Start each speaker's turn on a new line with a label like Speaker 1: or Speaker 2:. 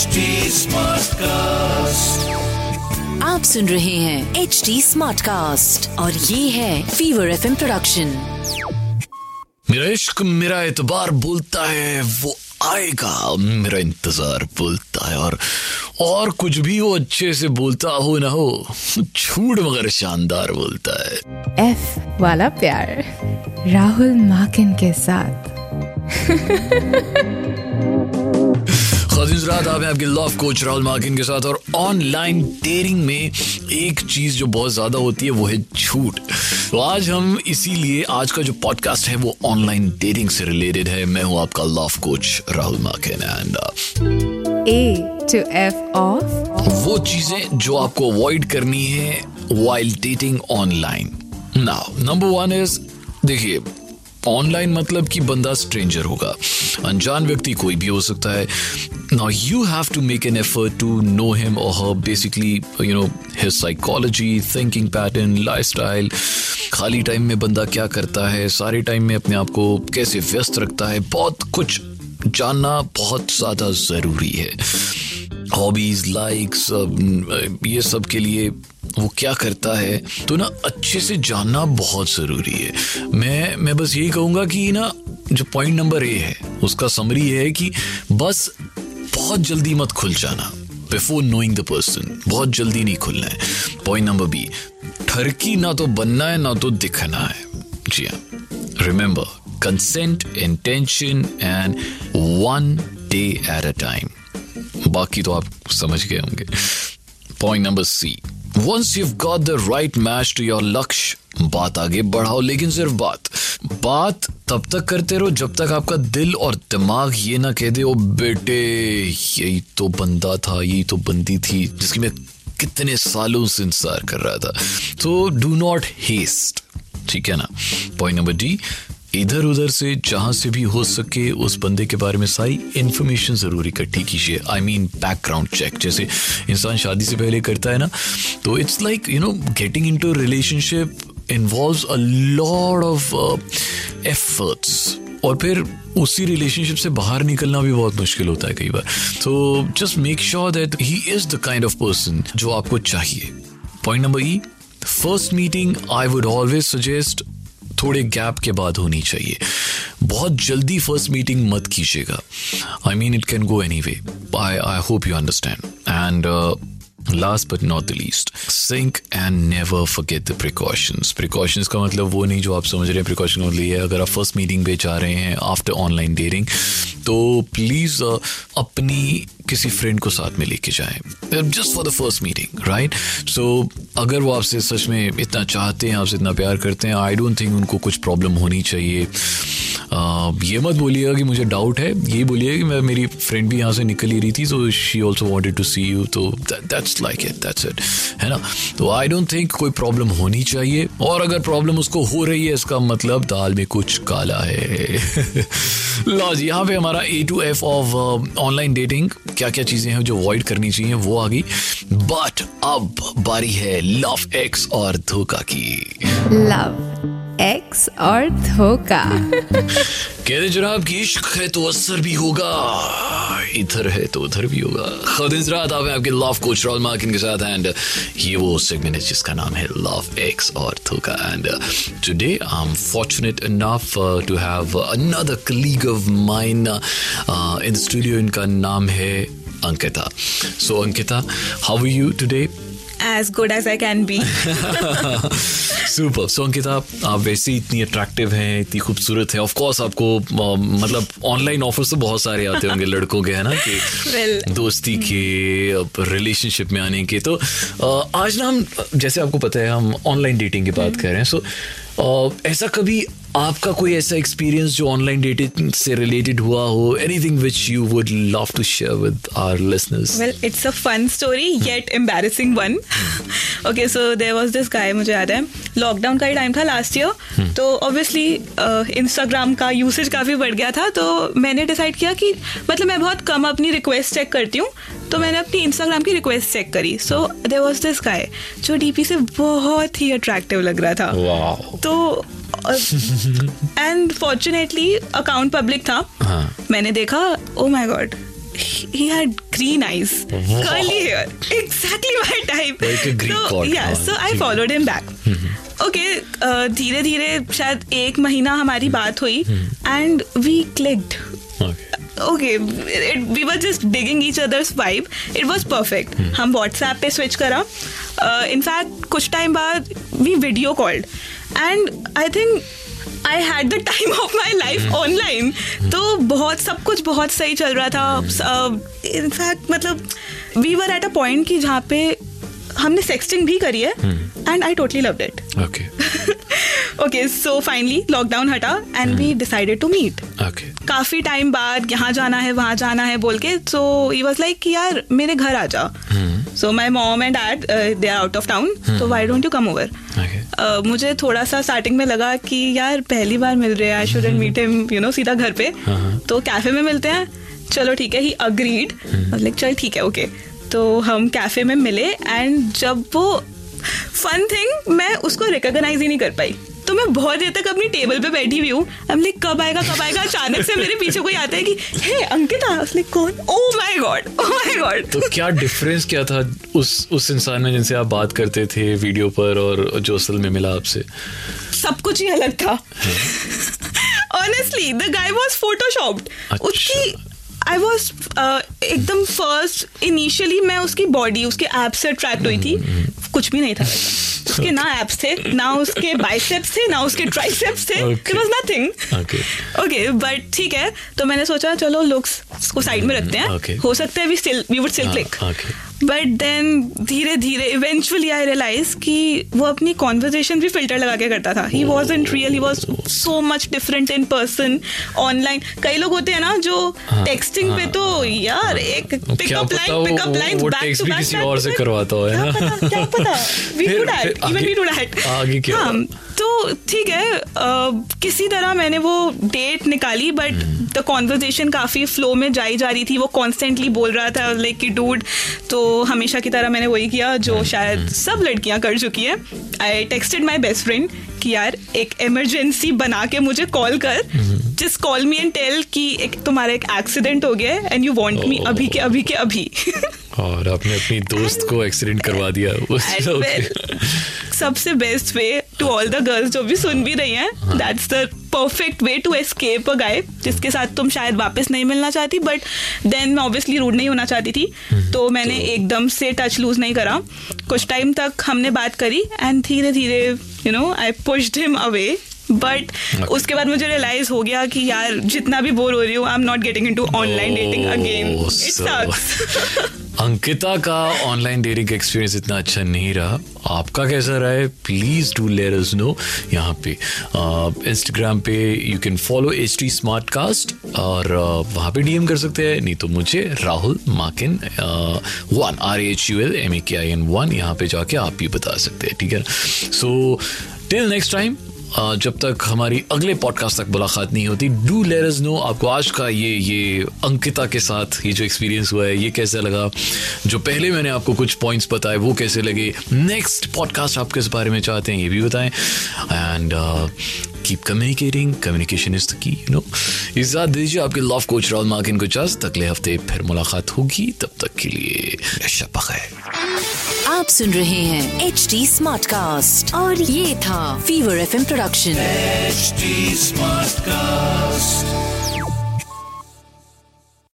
Speaker 1: HD Smartcast.
Speaker 2: आप सुन रहे हैं एच डी स्मार्ट कास्ट और ये है फीवर एफ़ प्रोडक्शन
Speaker 3: मेरा इश्क मेरा एतबार बोलता है वो आएगा मेरा इंतज़ार बोलता है और और कुछ भी वो अच्छे से बोलता हो ना हो झूठ मगर शानदार बोलता है।
Speaker 4: एफ़ वाला प्यार राहुल माकिन के साथ।
Speaker 3: रात आप हैं आपके लव कोच राहुल मार्किन के साथ और ऑनलाइन डेटिंग में एक चीज़ जो बहुत ज़्यादा होती है वो है झूठ। तो आज हम इसीलिए आज का जो पॉडकास्ट है वो ऑनलाइन डेटिंग से रिलेटेड है। मैं हूँ आपका love coach Rahul मार्किन and
Speaker 4: A to F of
Speaker 3: वो चीज़ें जो आपको अवॉइड करनी है while dating online now number one is देखिए ऑनलाइन मतलब कि बंदा स्ट्रेंजर होगा। अनजान व्यक्ति कोई भी हो सकता है। Now you have to make an effort to know him or her basically you know his psychology thinking pattern lifestyle खाली टाइम में बंदा क्या करता है? सारे टाइम में अपने आप को कैसे व्यस्त रखता है? बहुत कुछ जानना बहुत ज़्यादा ज़रूरी है। हॉबीज लाइक्स ये सब के लिए वो क्या करता है तो ना अच्छे से जानना बहुत ज़रूरी है। मैं मैं बस यही कहूँगा कि ना, जो पॉइंट नंबर ए है, उसका समरी है कि बस बहुत जल्दी मत खुल जाना बिफोर नोइंग द पर्सन बहुत जल्दी नहीं खुलना है। पॉइंट नंबर बी ठरकी ना तो बनना है, ना तो दिखना है। जी हाँ। Remember consent intention and one day at a time बाकी तो आप समझ गए होंगे। Point number C once you got the right match to your लक्ष्य, बात आगे बढ़ाओ, लेकिन सिर्फ़ बात। बात तब तक करते रहो जब तक आपका दिल और दिमाग ये ना कह दे, ओ बेटे, यही तो बंदा था, यही तो बंदी थी, जिसकी मैं कितने सालों से इंतज़ार कर रहा था। तो डू नॉट हेस्ट ठीक है ना? पॉइंट नंबर डी इधर उधर से जहाँ से भी हो सके उस बंदे के बारे में सारी इन्फॉर्मेशन ज़रूर इकट्ठी कीजिए। आई मीन बैकग्राउंड चेक जैसे इंसान शादी से पहले करता है ना तो it's like you know getting into relationship involve a lot of efforts और फिर उसी रिलेशनशिप से बाहर निकलना भी बहुत मुश्किल होता है कई बार। तो just make sure that he is the kind of person जो आपको चाहिए। Point number E first meeting I would always suggest थोड़े गैप के बाद होनी चाहिए। बहुत जल्दी फ़र्स्ट मीटिंग मत कीजिएगा। I mean it can go any way I I hope you understand and last but not the least sync and never forget the precautions precautions का मतलब वो नहीं जो आप समझ रहे हैं प्रिकॉशन ओनली है, अगर आप फ़र्स्ट मीटिंग पे जा रहे हैं आफ्टर ऑनलाइन डेटिंग तो प्लीज़ अपनी किसी फ्रेंड को साथ में लेके जाएँ। Just for the first meeting right so अगर वो आपसे सच में इतना चाहते हैं, आपसे इतना प्यार करते हैं आई डोंट थिंक उनको कुछ प्रॉब्लम होनी चाहिए। ये मत बोलिएगा कि मुझे डाउट है। ये बोलिए कि मैं, मेरी फ्रेंड भी यहाँ से निकल ही रही थी तो she also wanted to see you तो that's like it that's it है ना? तो आई डोंट थिंक कोई प्रॉब्लम होनी चाहिए, और अगर प्रॉब्लम उसको हो रही है, इसका मतलब दाल में कुछ काला है। लॉज यहाँ पे हमारा A to F of online dating क्या क्या चीज़ें हैं जो अवॉइड करनी चाहिए, वो आ गई। बट अब बारी है लव एक्स और धोखा की।
Speaker 4: लव एक्स और धोखा।
Speaker 3: कहते जनाब, की इश्क है तो असर भी होगा। इधर है तो उधर भी होगा। खुद रात आप आपके लव कोच राहुल मार्किन के साथ एंड ये वो सेगमेंट है जिसका नाम है लव एक्स और धोखा। And today I am fortunate enough to have another colleague of mine in studio इनका नाम है Ankita. So Ankita how are you today
Speaker 5: as good as I can be.
Speaker 3: Super so Ankita आप वैसे ही इतनी attractive हैं इतनी खूबसूरत है। ऑफ़ कोर्स आपको मतलब ऑनलाइन ऑफर्स तो बहुत सारे आते होंगे लड़कों के है ना? कि
Speaker 5: Well,
Speaker 3: दोस्ती के रिलेशनशिप में आने के। तो आज ना हम जैसे आपको पता है हम ऑनलाइन डेटिंग की बात कर रहे हैं। सो ऐसा कभी आपका कोई ऐसा एक्सपीरियंस जो ऑनलाइन डेटिंग से रिलेटेड हुआ हो? Anything which you would love to share with our listeners
Speaker 5: well, it's a fun story yet embarrassing one. okay, so there was this guy मुझे याद है। लॉकडाउन का ही टाइम था लास्ट ईयर तो ऑब्वियसली इंस्टाग्राम का यूसेज काफ़ी बढ़ गया था। तो मैंने डिसाइड किया कि मतलब मैं बहुत कम अपनी रिक्वेस्ट चेक करती हूँ। तो मैंने अपनी इंस्टाग्राम की रिक्वेस्ट चेक करी। सो देर वॉज़ दिस गाय जो डीपी से बहुत ही अट्रैक्टिव लग रहा था।
Speaker 3: वाओ
Speaker 5: तो एंड फॉर्चुनेटली अकाउंट पब्लिक था
Speaker 3: हाँ।
Speaker 5: मैंने देखा ओ my God he had green eyes, curly hair, exactly my type.
Speaker 3: Like a Greek
Speaker 5: so,
Speaker 3: god,
Speaker 5: Yeah, so I followed him back. Okay धीरे धीरे शायद एक महीना हमारी बात हुई and we clicked
Speaker 3: Okay.
Speaker 5: Okay we were just digging each others vibe it was perfect हम WhatsApp पे स्विच करा. इनफैक्ट कुछ टाइम बाद we video called and I think I had the time of my life online तो बहुत सब कुछ बहुत सही चल रहा था। इनफैक्ट मतलब we were at a point कि जहाँ पे हमने सेक्सटिंग भी करी है and I totally love it
Speaker 3: Okay.
Speaker 5: Okay so finally lockdown हटा and we decided to meet
Speaker 3: Okay.
Speaker 5: काफ़ी टाइम बाद यहाँ जाना है वहाँ जाना है बोल के सो ई वॉज़ लाइक कि यार मेरे घर आ जा। So my mom and dad they are out of town तो why don't you come over मुझे थोड़ा सा स्टार्टिंग में लगा कि यार पहली बार मिल रहे हैं I shouldn't meet him you know सीधा घर पे।
Speaker 3: हाँ।
Speaker 5: तो कैफ़े में मिलते हैं। चलो ठीक है ही अग्रीड लाइक चल ठीक है ओके तो हम कैफ़े में मिले एंड जब वो फन थिंग मैं उसको रिकॉग्नाइज ही नहीं कर पाई। तो मैं बहुत देर तक अपनी टेबल पे बैठी हुई हूँ। हम लाइक कब आएगा कब आएगा? अचानक से मेरे पीछे कोई आता है कि हे अंकिता! लाइक कौन? Oh my God oh my God
Speaker 3: तो क्या डिफरेंस क्या था उस उस इंसान में जिनसे आप बात करते थे वीडियो पर और जो असल में मिला आपसे?
Speaker 5: सब कुछ ही अलग था। Honestly the guy was photoshopped. उसकी आई वॉज़ एकदम फ़र्स्ट इनिशियली मैं उसकी बॉडी उसके एप से अट्रैक्ट हुई थी। कुछ भी नहीं था। उसके ना एप्स थे ना उसके बाइसेप्स थे ना उसके ट्राइसेप्स थे। It was nothing okay but ठीक है तो मैंने सोचा चलो लुक्स को साइड में रखते हैं। हो सकता है we still we would still click. But then धीरे धीरे इवेंचुअली आई रियलाइज़ कि वो अपनी कॉन्वर्जेशन भी फ़िल्टर लगा के करता था he was in real he was so much different in person online कई लोग होते हैं ना जो
Speaker 3: हाँ,
Speaker 5: टेक्सटिंग पे
Speaker 3: हाँ।
Speaker 5: तो यार एक pickup line pickup line back to back
Speaker 3: किसी और से करवाता हो, है ना?
Speaker 5: क्या पता वी डू दैट इवन
Speaker 3: आगे-
Speaker 5: वी डू दैट
Speaker 3: आगे क्या
Speaker 5: तो ठीक है किसी तरह मैंने वो डेट निकाली बट। द कॉन्वर्जेशन काफ़ी फ्लो में जाई जा रही थी। वो कॉन्स्टेंटली बोल रहा था लाइक कि डूड तो हमेशा की तरह मैंने वही किया
Speaker 3: हम्म,
Speaker 5: जो शायद सब लड़कियाँ कर चुकी हैं। I texted my best friend कि यार एक इमरजेंसी बना के मुझे कॉल कर
Speaker 3: हम्म।
Speaker 5: जिस कॉल मी एंड टेल कि एक तुम्हारा एक एक्सीडेंट हो गया है एंड यू वांट मी अभी के अभी के अभी.
Speaker 3: और आपने अपनी दोस्त को एक्सीडेंट करवा दिया।
Speaker 5: सबसे best way to all the girls जो भी सुन भी रही हैं that's the perfect way to escape a guy जिसके साथ तुम शायद वापस नहीं मिलना चाहती बट देन मैं ऑब्वियसली रूड नहीं होना चाहती थी। तो मैंने एकदम से टच लूज नहीं करा। कुछ टाइम तक हमने बात करी एंड धीरे धीरे you know I pushed him away but okay. उसके बाद मुझे रियलाइज़ हो गया कि यार जितना भी बोर हो रही हूँ I am not getting into online dating again it
Speaker 3: Ankita का ऑनलाइन डेटिंग एक्सपीरियंस इतना अच्छा नहीं रहा। आपका कैसा रहा है? Please do let us know यहाँ पे। इंस्टाग्राम पे you can follow H T Smartcast और वहाँ पे डीएम कर सकते हैं। नहीं तो मुझे Rahul Makin one R H U L M A K I N one यहाँ पे जाके आप भी बता सकते हैं। ठीक है सो टिल नेक्स्ट टाइम जब तक हमारी अगले पॉडकास्ट तक मुलाकात नहीं होती डू लेट अस नो आपको आज का ये ये अंकिता के साथ ये जो एक्सपीरियंस हुआ है, ये कैसा लगा? जो पहले मैंने आपको कुछ पॉइंट्स बताए, वो कैसे लगे? नेक्स्ट पॉडकास्ट आप किस बारे में चाहते हैं, ये भी बताएँ। And keep communicating communication is the key you know इजाज़त दीजिए आपके लव कोच राहुल मार्किन को इजाज़त। अगले हफ़्ते फिर मुलाकात होगी। तब तक के लिए
Speaker 2: आप सुन रहे हैं एच डी स्मार्ट कास्ट और ये था Fever F production
Speaker 1: H smart Smartcast.